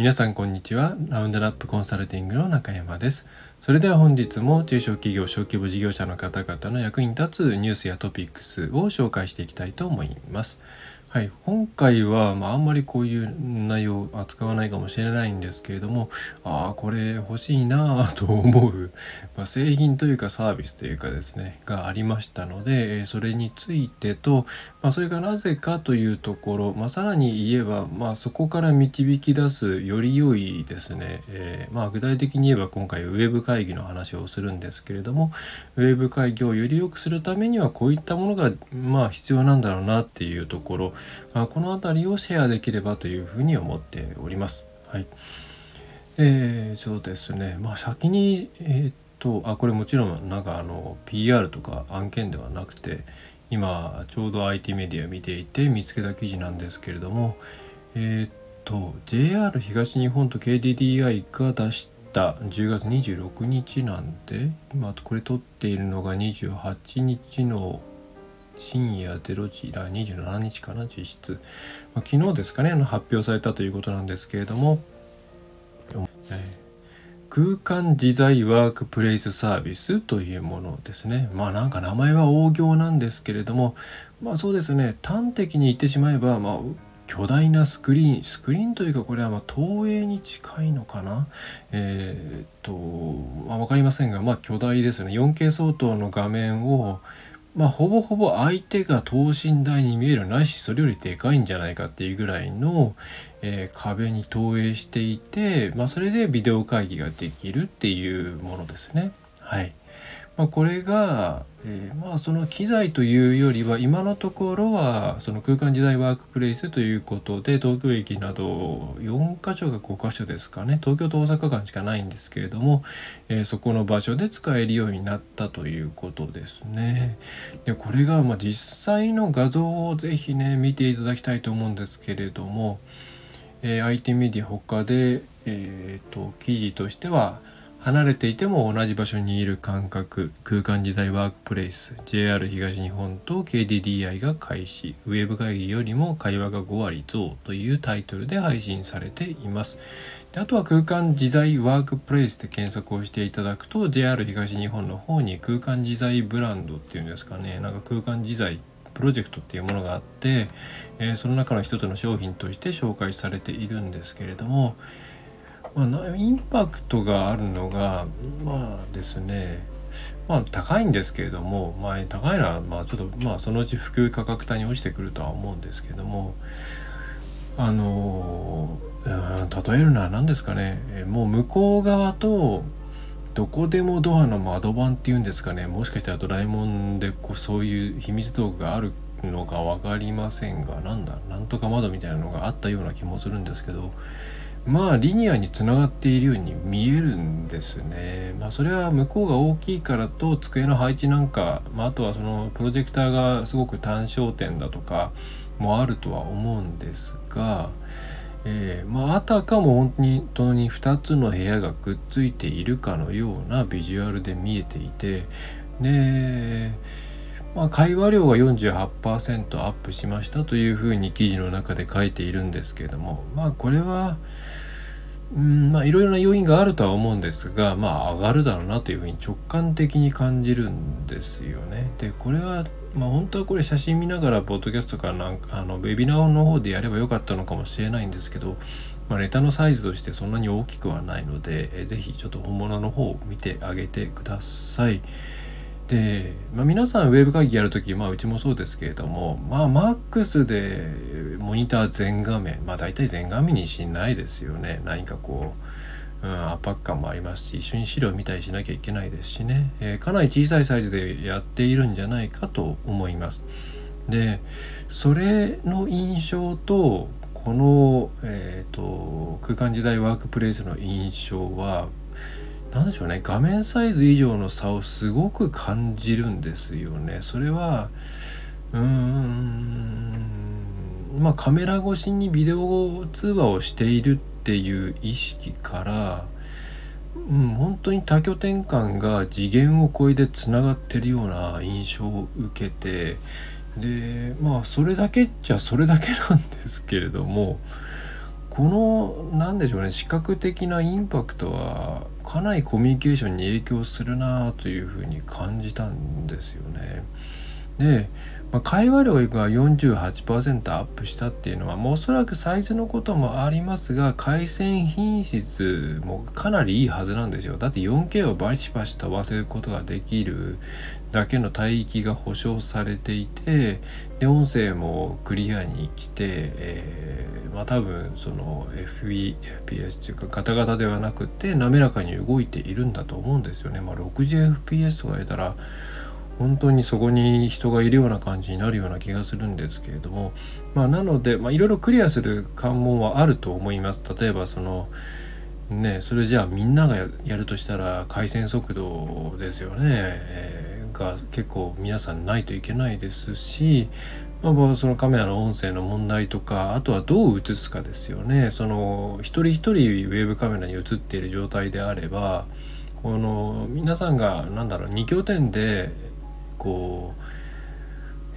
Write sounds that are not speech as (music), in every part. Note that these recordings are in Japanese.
皆さんこんにちは。ラウンドラップコンサルティングの中山です。それでは本日も中小企業小規模事業者の方々の役に立つニュースやトピックスを紹介していきたいと思います。はい、今回は、まあ、あんまりこういう内容を扱わないかもしれないんですけれどもああこれ欲しいなあと思う、(laughs) まあ、製品というかサービスというかですねがありましたのでそれについてと、まあ、それがなぜかというところ、まあ、さらに言えば、まあ、そこから導き出すより良いですね、えー、まあ、具体的に言えば今回ウェブ会議の話をするんですけれどもウェブ会議をより良くするためにはこういったものが、まあ、必要なんだろうなっていうところ。この辺りをシェアできればというふうに思っております。はい、えー、そうですねまあ先にえー、っとあこれもちろんなんかあの PR とか案件ではなくて今ちょうど IT メディア見ていて見つけた記事なんですけれどもえー、っと JR 東日本と KDDI が出した10月26日なんで今これ撮っているのが28日の深夜0時だ27日かな実質、まあ、昨日ですかね発表されたということなんですけれども、え、空間自在ワークプレイスサービスというものですね。まあなんか名前は大行なんですけれども。まあそうですね。端的に言ってしまえばまあ巨大なスクリーンスクリーンというかこれはま投影に近いのかな。えー、っと、まあ、分かりませんがまあ巨大ですね。4K 相当の画面をまあ、ほぼほぼ相手が等身大に見えるないしそれよりでかいんじゃないかっていうぐらいの、えー、壁に投影していて、まあ、それでビデオ会議ができるっていうものですね。はい。まあ、これが、えー、まあその機材というよりは今のところはその空間時代ワークプレイスということで東京駅など4か所が5か所ですかね東京と大阪間しかないんですけれども、えー、そこの場所で使えるようになったということですね。でこれがまあ実際の画像をぜひね見ていただきたいと思うんですけれども、えー、IT メディア他で、えーと記事としては離れていても同じ場所にいる感覚空間自在ワークプレイス JR 東日本と KDDI が開始ウェブ会議よりも会話が5割増というタイトルで配信されています。であとは空間自在ワークプレイスで検索をしていただくと JR 東日本の方に空間自在ブランドっていうんですかね。なんか空間自在プロジェクトっていうものがあって、えー、その中の一つの商品として紹介されているんですけれどもまあ、インパクトがあるのがまあですね。まあ高いんですけれども、まあ、高いのはまあちょっとまあそのうち普及価格帯に落ちてくるとは思うんですけどもあの例えるのは何ですかね。もう向こう側とどこでもドアの窓番っていうんですかね。もしかしたらドラえもんでこうそういう秘密道具があるのか分かりませんがなんだなんとか窓みたいなのがあったような気もするんですけどまあリニアにつながっているように見えるんですね。まあそれは向こうが大きいからと机の配置なんか、まあ、あとはそのプロジェクターがすごく単焦点だとかもあるとは思うんですが、えー、まああたかも本当に2つの部屋がくっついているかのようなビジュアルで見えていてでまあ、会話量が48%アップしましたというふうに記事の中で書いているんですけれどもまあこれはうんまあいろいろな要因があるとは思うんですがまあ上がるだろうなというふうに直感的に感じるんですよね。でこれはまあ本当はこれ写真見ながらポッドキャストかなんかあのウェビナーの方でやればよかったのかもしれないんですけど、まあ、ネタのサイズとしてそんなに大きくはないので是非ちょっと本物の方を見てあげてください。で、まあ、皆さんウェブ会議やるとき、まあ、うちもそうですけれども、まあ、マックスでモニター全画面、まあ、大体全画面にしないですよね。何かこう、うん、圧迫感もありますし、一緒に資料見たりしなきゃいけないですしね、えー、かなり小さいサイズでやっているんじゃないかと思います。で、それの印象と、この、えーと空間時代ワークプレイスの印象は何でしょうね画面サイズ以上の差をすごく感じるんですよね。それはうーんまあカメラ越しにビデオ通話をしているっていう意識から、うん、本当に多拠点間が次元を超えてつながってるような印象を受けてでまあそれだけっちゃそれだけなんですけれどもこの何でしょうね視覚的なインパクトはかなりコミュニケーションに影響するなというふうに感じたんですよね。で、まあ、会話量が48%アップしたっていうのはもうおそらくサイズのこともありますが回線品質もかなりいいはずなんですよだって 4K をバシバシ飛ばせることができるだけの帯域が保証されていてで音声もクリアに来て、えー、まあ多分その FPS というかガタガタではなくて滑らかに動いているんだと思うんですよね。まあ、60fps とか言ったら本当にそこに人がいるような感じになるような気がするんですけれどもまあなので、いろいろクリアする関門はあると思います例えばそのねそれじゃあみんながやるとしたら回線速度ですよね、えー、が結構皆さんないといけないですしまあ、そのカメラの音声の問題とかあとはどう映すかですよね。その一人一人ウェブカメラに映っている状態であればこの皆さんが何だろう2拠点でこう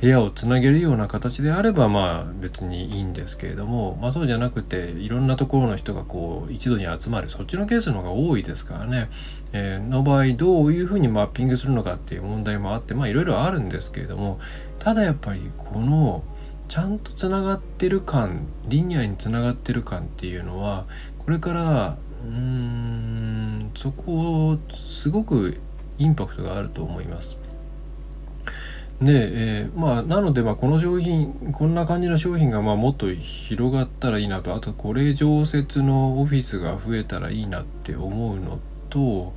部屋をつなげるような形であればまあ別にいいんですけれども、まあ、そうじゃなくていろんなところの人がこう一度に集まるそっちのケースの方が多いですからね、えー、の場合どういうふうにマッピングするのかっていう問題もあってまあいろいろあるんですけれどもただやっぱりこのちゃんとつながってる感リニアにつながってる感っていうのはこれからうーんそこをすごくインパクトがあると思います。で、えー、まあなのでまあこの商品こんな感じの商品がまあもっと広がったらいいなと。あとこれ常設のオフィスが増えたらいいなって思うのと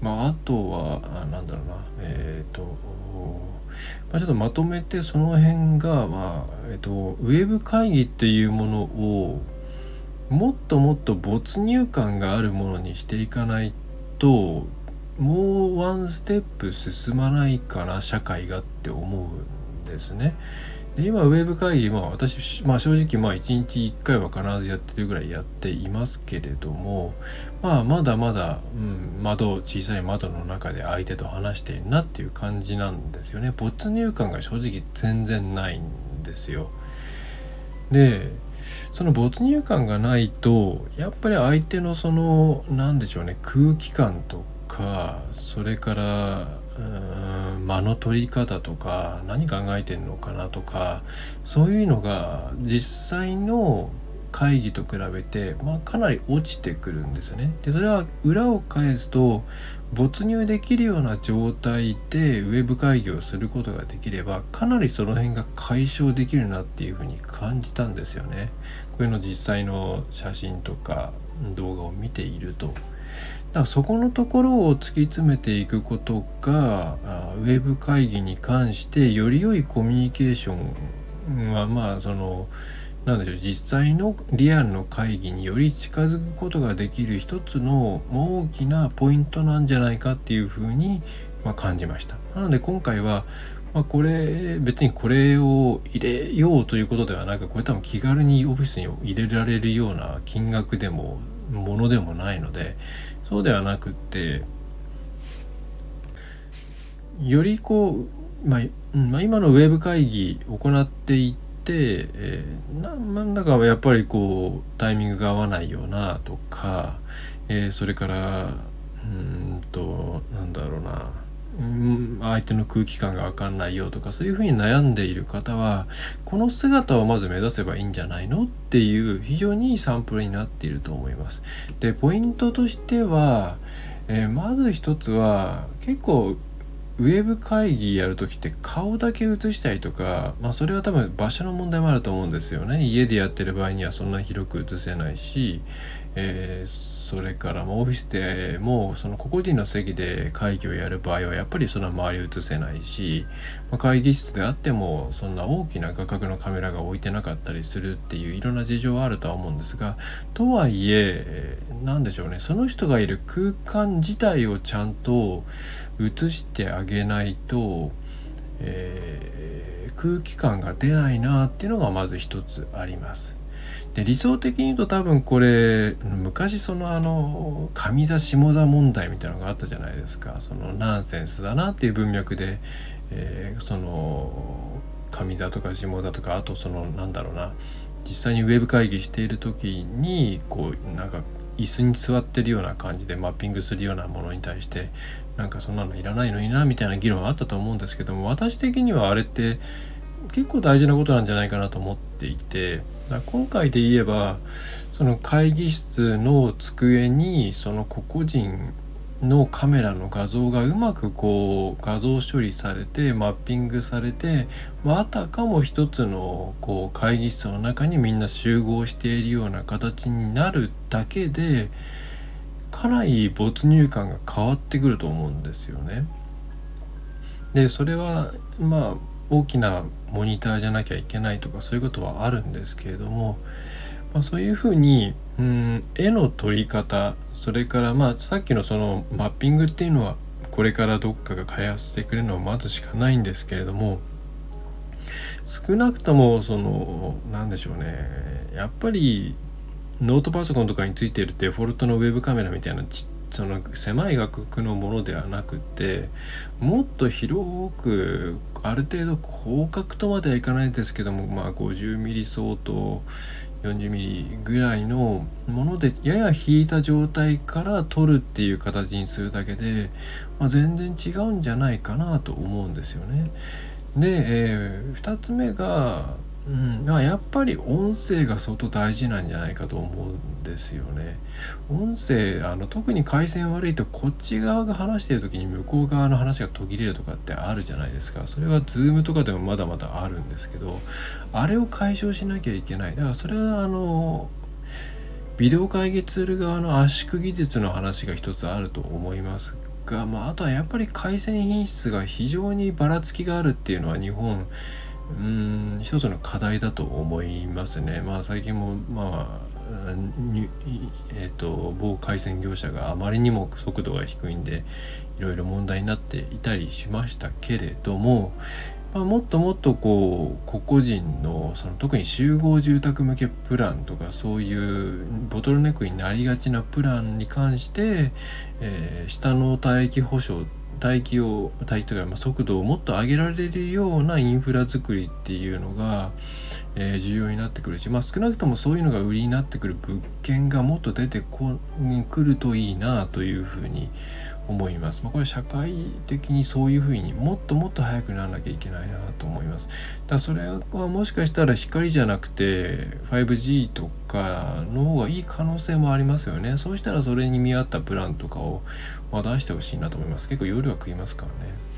まああとはあなんだろうな。えっ、ー、と、まあ、ちょっとまとめてその辺がまあえっ、ー、とウェブ会議っていうものをもっともっと没入感があるものにしていかないともうワンステップ進まないかな社会がって思うんですね。で今ウェブ会議まあ私、まあ、正直まあ1日1回は必ずやってるぐらいやっていますけれどもまあまだまだ、うん、窓小さい窓の中で相手と話しているなっていう感じなんですよね。没入感が正直全然ないんですよ。でその没入感がないとやっぱり相手のその何でしょうね空気感とかそれから間の取り方とか何考えてんのかなとかそういうのが実際の会議と比べて、まあ、かなり落ちてくるんですよね。でそれは裏を返すと没入できるような状態でウェブ会議をすることができればかなりその辺が解消できるなっていうふうに感じたんですよね。これの実際の写真とか動画を見ていると。だからそこのところを突き詰めていくことがウェブ会議に関してより良いコミュニケーションはまあそのなんでしょう実際のリアルの会議により近づくことができる一つの大きなポイントなんじゃないかっていうふうに、まあ、感じました。なので今回はまあ、これ別にこれを入れようということではなくこれ多分気軽にオフィスに入れられるような金額でもものでもないのでそうではなくってよりこう、まあ、まあ、今のウェブ会議行っていって、えー、なんだかやっぱりこうタイミングが合わないようなとか、えー、それからうんとなんだろうな。相手の空気感が分かんないよとかそういうふうに悩んでいる方はこの姿をまず目指せばいいんじゃないのっていう非常にいいサンプルになっていると思います。でポイントとしては、えー、まず一つは結構ウェブ会議やる時って顔だけ映したりとか、まあ、それは多分場所の問題もあると思うんですよね家でやってる場合にはそんな広く映せないし、えーそれからオフィスでもその個々人の席で会議をやる場合はやっぱりそんな周り映せないし、ま、会議室であってもそんな大きな画角のカメラが置いてなかったりするっていういろんな事情はあるとは思うんですがとはいえ何でしょうねその人がいる空間自体をちゃんと映してあげないと、えー、空気感が出ないなっていうのがまず一つあります。で理想的に言うと多分これ昔そのあの上座下座問題みたいなのがあったじゃないですか。そのナンセンスだなっていう文脈で、えー、その上座とか下座とかあとそのなんだろうな。実際にウェブ会議している時にこうなんか椅子に座ってるような感じでマッピングするようなものに対してなんかそんなのいらないのになみたいな議論はあったと思うんですけども私的にはあれって結構大事なことなんじゃないかなと思っていて今回で言えばその会議室の机にその個々人のカメラの画像がうまくこう画像処理されてマッピングされて、まあ、あたかも一つのこう会議室の中にみんな集合しているような形になるだけでかなり没入感が変わってくると思うんですよね。でそれはまあ大きなモニターじゃなきゃいけないとかそういうことはあるんですけれども、まあ、そういうふうにうん絵の撮り方それからまあさっきのそのマッピングっていうのはこれからどっかが開発してくれるのを待つしかないんですけれども少なくともその何でしょうねやっぱりノートパソコンとかについているデフォルトのウェブカメラみたいなちっその狭い画角のものではなくてもっと広くある程度広角とまではいかないですけどもまあ 50mm 相当 40mm ぐらいのものでやや引いた状態から撮るっていう形にするだけで、まあ、全然違うんじゃないかなと思うんですよね。で、えー、2つ目がうん、あやっぱり音声が相当大事なんじゃないかと思うんですよね。音声あの特に回線悪いとこっち側が話してる時に向こう側の話が途切れるとかってあるじゃないですか。それは Zoom とかでもまだまだあるんですけどあれを解消しなきゃいけない。だからそれはあのビデオ会議ツール側の圧縮技術の話が一つあると思いますが、まあ、あとはやっぱり回線品質が非常にばらつきがあるっていうのは日本うん一つの課題だと思いますね。まあ最近もまあえーと、某回線業者があまりにも速度が低いんでいろいろ問題になっていたりしましたけれども、まあ、もっともっとこう個々人のその特に集合住宅向けプランとかそういうボトルネックになりがちなプランに関して、えー、下の帯域保証帯域を帯というか速度をもっと上げられるようなインフラ作りっていうのが、えー、重要になってくるし、まあ、少なくともそういうのが売りになってくる物件がもっと出てこくるといいなというふうに思います。まあ、これ社会的にそういうふうにもっともっと早くならなきゃいけないなと思います。だそれはもしかしたら光じゃなくて 5G とかの方がいい可能性もありますよね。そうしたらそれに見合ったプランとかを、ま、出してほしいなと思います。結構容量は食いますからね。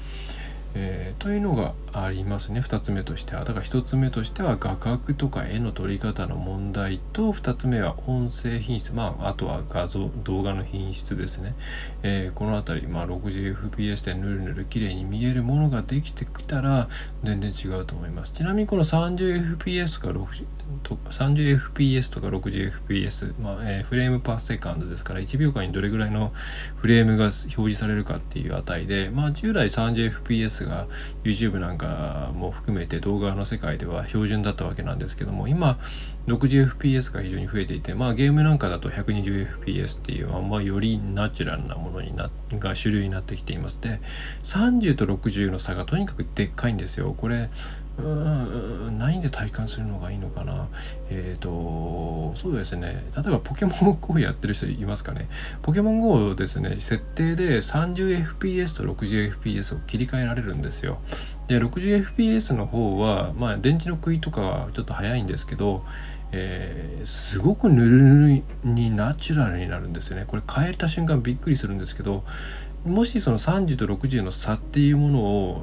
えー、というのがありますね。2つ目としては。だから1つ目としては画角とか絵の撮り方の問題と2つ目は音声品質。まああとは画像動画の品質ですね、えー、この辺り、まあ、60fps でぬるぬる綺麗に見えるものができてきたら全然違うと思います。ちなみにこの 30fps か 30fps とか 60fps、まあえー、 frame per second ですから1秒間にどれぐらいのフレームが表示されるかっていう値でまあ従来 30fps が YouTube なんかも含めて動画の世界では標準だったわけなんですけども今 60fps が非常に増えていてまあゲームなんかだと 120fps っていうあんまよりナチュラルなものになが主流になってきています。で30と60の差がとにかくでっかいんですよ。これうん何で体感するのがいいのかな。えっ、ー、とそうですね。例えばポケモン GO やってる人いますかね。ポケモン GO ですね。設定で 30fps と 60fps を切り替えられるんですよ。で 60fps の方はまあ電池の食いとかはちょっと早いんですけどえー、すごくぬるぬるにナチュラルになるんですよね。これ変えた瞬間びっくりするんですけどもしその30と60の差っていうものを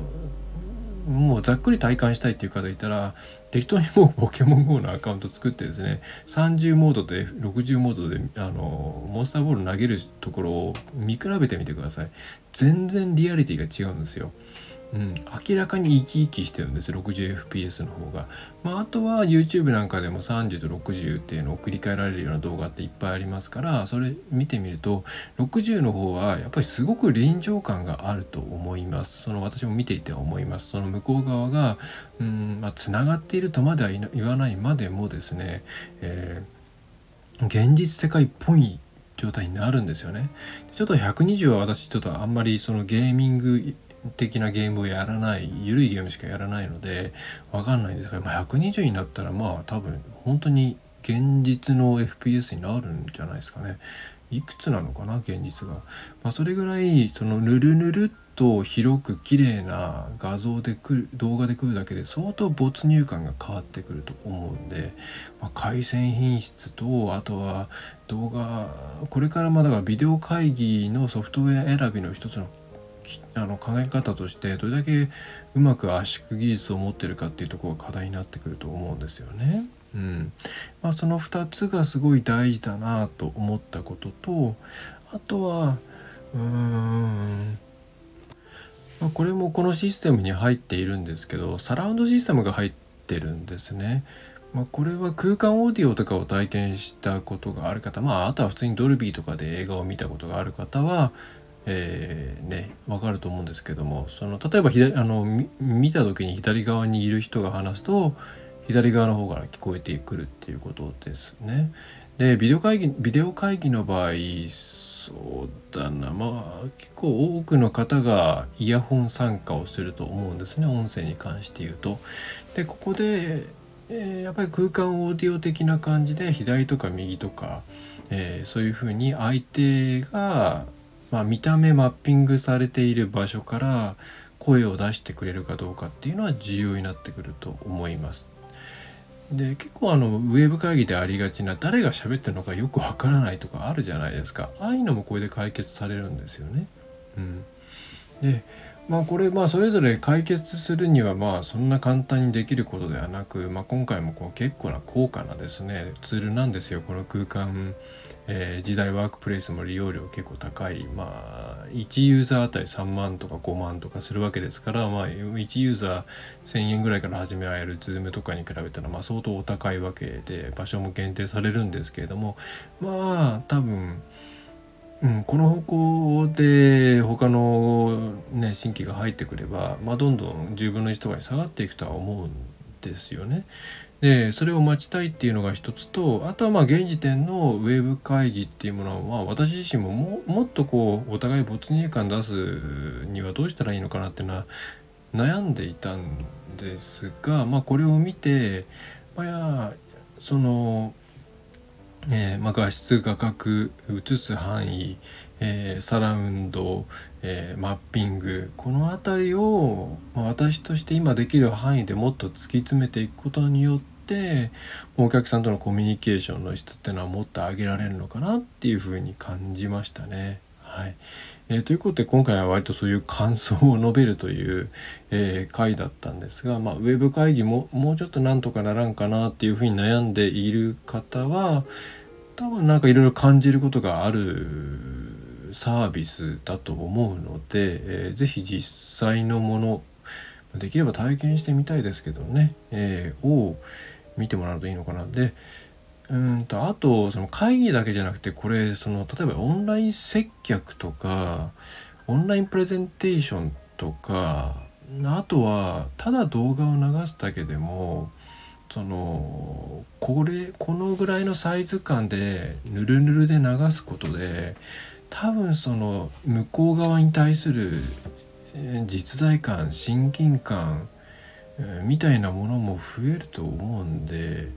もうざっくり体感したいっていう方いたら適当にもうポケモン GO のアカウント作ってですね30モードで60モードであのモンスターボール投げるところを見比べてみてください。全然リアリティが違うんですよ。うん、明らかに生き生きしてるんです 60fps の方が、まあ、あとは YouTube なんかでも30と60っていうのを繰り返られるような動画っていっぱいありますからそれ見てみると60の方はやっぱりすごく臨場感があると思います。その私も見ていて思います。その向こう側がうんまあつながっているとまでは言わないまでもですね、えー、現実世界っぽい状態になるんですよね。ちょっと120は私ちょっとあんまりそのゲーミング的なゲームをやらない緩いゲームしかやらないので分かんないんですが、まあ、120になったらまあ多分本当に現実の FPS になるんじゃないですかね。いくつなのかな現実が、まあ、それぐらいそのぬるぬるっと広く綺麗な画像で来る動画で来るだけで相当没入感が変わってくると思うんで、まあ、回線品質とあとは動画これからまだがビデオ会議のソフトウェア選びの一つのあの考え方としてどれだけうまく圧縮技術を持ってるかっていうとこが課題になってくると思うんですよね。うんまあ、その2つがすごい大事だなと思ったこととあとはうーんま、これもこのシステムに入っているんですけどサラウンドシステムが入ってるんですね。まあ、これは空間オーディオとかを体験したことがある方、まあ、あとは普通にドルビーとかで映画を見たことがある方は、えー、ね、わかると思うんですけどもその例えば左あの見た時に左側にいる人が話すと左側の方から聞こえてくるっていうことですね。でビデオ会議ビデオ会議の場合そうだなまあ結構多くの方がイヤホン参加をすると思うんですね音声に関して言うと。でここで、えー、やっぱり空間オーディオ的な感じで左とか右とか、えー、そういうふうに相手が、まあ、見た目マッピングされている場所から声を出してくれるかどうかっていうのは重要になってくると思います。で結構あのウェブ会議でありがちな誰が喋ってるのかよくわからないとかあるじゃないですかああいうのもこれで解決されるんですよね。うん、でまあこれまあそれぞれ解決するにはまあそんな簡単にできることではなく、まあ、今回もこう結構な高価なですねツールなんですよ。この空間えー、時代ワークプレイスも利用料結構高い。まあ1ユーザーあたり3万とか5万とかするわけですからまあ1ユーザー1000円ぐらいから始められる Zoom とかに比べたらまあ相当お高いわけで場所も限定されるんですけれどもまあ多分うん、この方向で他の、ね、新規が入ってくれば、まあ、どんどん10分の1とかに下がっていくとは思うんですよね。でそれを待ちたいっていうのが一つとあとはまあ現時点のウェブ会議っていうものは私自身もももっとこうお互い没入感出すにはどうしたらいいのかなっていうのは悩んでいたんですが、まあ、これを見て、まあ、やその、えーまあ、画質画角映す範囲、えー、サラウンド、えー、マッピングこの辺りを、まあ、私として今できる範囲でもっと突き詰めていくことによってお客さんとのコミュニケーションの質っていうのはもっと上げられるのかなっていうふうに感じましたね。はいえー、ということで今回は割とそういう感想を述べるという、えー、回だったんですが、まあ、ウェブ会議ももうちょっとなんとかならんかなっていうふうに悩んでいる方は多分なんかいろいろ感じることがあるサービスだと思うので、えー、ぜひ実際のものできれば体験してみたいですけどね、えー、を見てもらうといいのかな。でうんとあとその会議だけじゃなくてこれその例えばオンライン接客とかオンラインプレゼンテーションとかあとはただ動画を流すだけでもそのこれこのぐらいのサイズ感でぬるぬるで流すことで多分その向こう側に対する実在感親近感みたいなものも増えると思うんで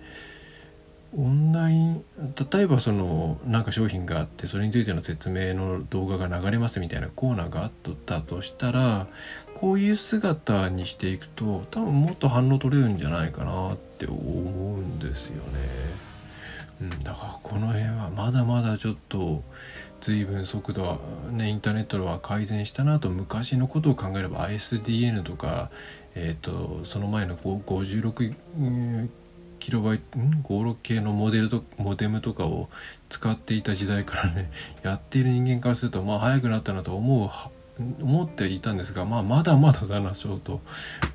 オンライン例えばそのなんか商品があってそれについての説明の動画が流れますみたいなコーナーがあったとしたらこういう姿にしていくと多分もっと反応取れるんじゃないかなって思うんですよね。うん、だからこの辺はまだまだちょっと随分速度はねインターネットは改善したなと昔のことを考えれば ISDN とか、えーと、その前の56キロバイト56系のモデルとモデムとかを使っていた時代からね (laughs) やっている人間からするとまあ早くなったなと思う思っていたんですが、まあ、まだまだだなちょっと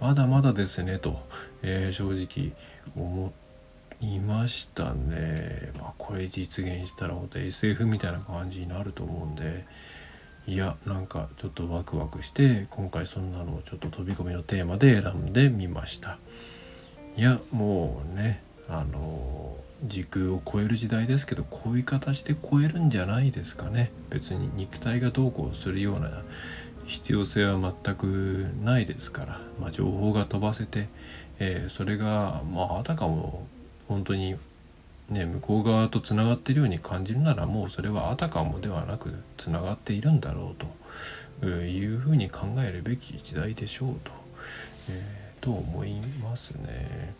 まだまだですねと、えー、正直思いましたね。まあ、これ実現したら本当 SF みたいな感じになると思うんでいやなんかちょっとワクワクして今回そんなのをちょっと飛び込みのテーマで選んでみました。いやもうねあの時空を超える時代ですけどこういう形で超えるんじゃないですかね。別に肉体がどうこうするような必要性は全くないですから、まあ、情報が飛ばせて、えー、それがまああたかも本当にね向こう側とつながっているように感じるならもうそれはあたかもではなくつながっているんだろうというふうに考えるべき時代でしょうと、えー、と思いますね。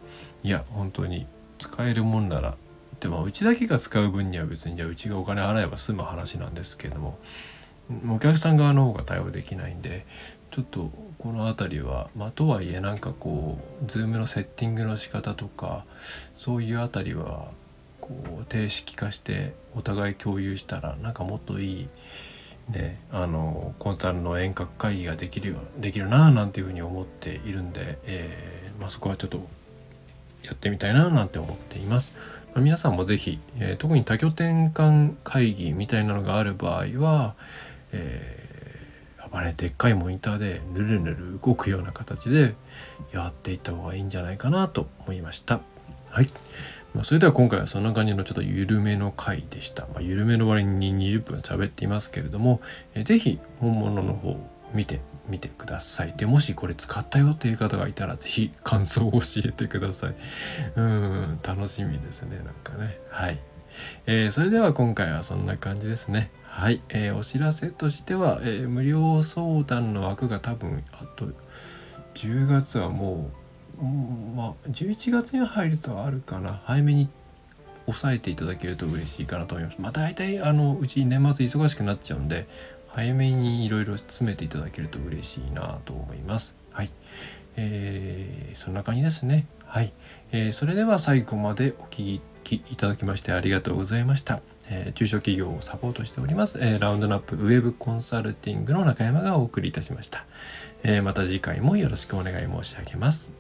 いや本当に使えるもんならでもうちだけが使う分には別にじゃあうちがお金払えば済む話なんですけどもお客さん側の方が対応できないんでちょっとこの辺りはまあとはいえなんかこう Zoom のセッティングの仕方とかそういうあたりはこう定式化してお互い共有したらなんかもっといいねあのコンサルの遠隔会議ができるよできるななんていうふうに思っているんで、えーまあ、そこはちょっとやってみたいななんて思っています。まあ、皆さんも是非、えー、特に多拠点間会議みたいなのがある場合は、えー、やっぱねでっかいモニターでぬるぬる動くような形でやっていった方がいいんじゃないかなと思いました。はい。まあ、それでは今回はそんな感じのちょっと緩めの回でした。まあ、緩めの割に20分喋っていますけれども、えー、ぜひ本物の方を見てみてください。で、もしこれ使ったよっていう方がいたら、ぜひ感想を教えてください。(laughs) うん、楽しみですね、なんかね。はい。えー、それでは今回はそんな感じですね。はい、えー、お知らせとしては、えー、無料相談の枠が多分あと10月はもううん、まあ11月に入るとあるかな早めに抑えていただけると嬉しいかなと思います。まあ大体あのうち年末忙しくなっちゃうんで早めにいろいろ詰めていただけると嬉しいなと思います。はい、えー、そんな感じですね。はい、えー、それでは最後までお聞きいただきましてありがとうございました。えー、中小企業をサポートしております、えー、ラウンドナップウェブコンサルティングの中山がお送りいたしました、えー、また次回もよろしくお願い申し上げます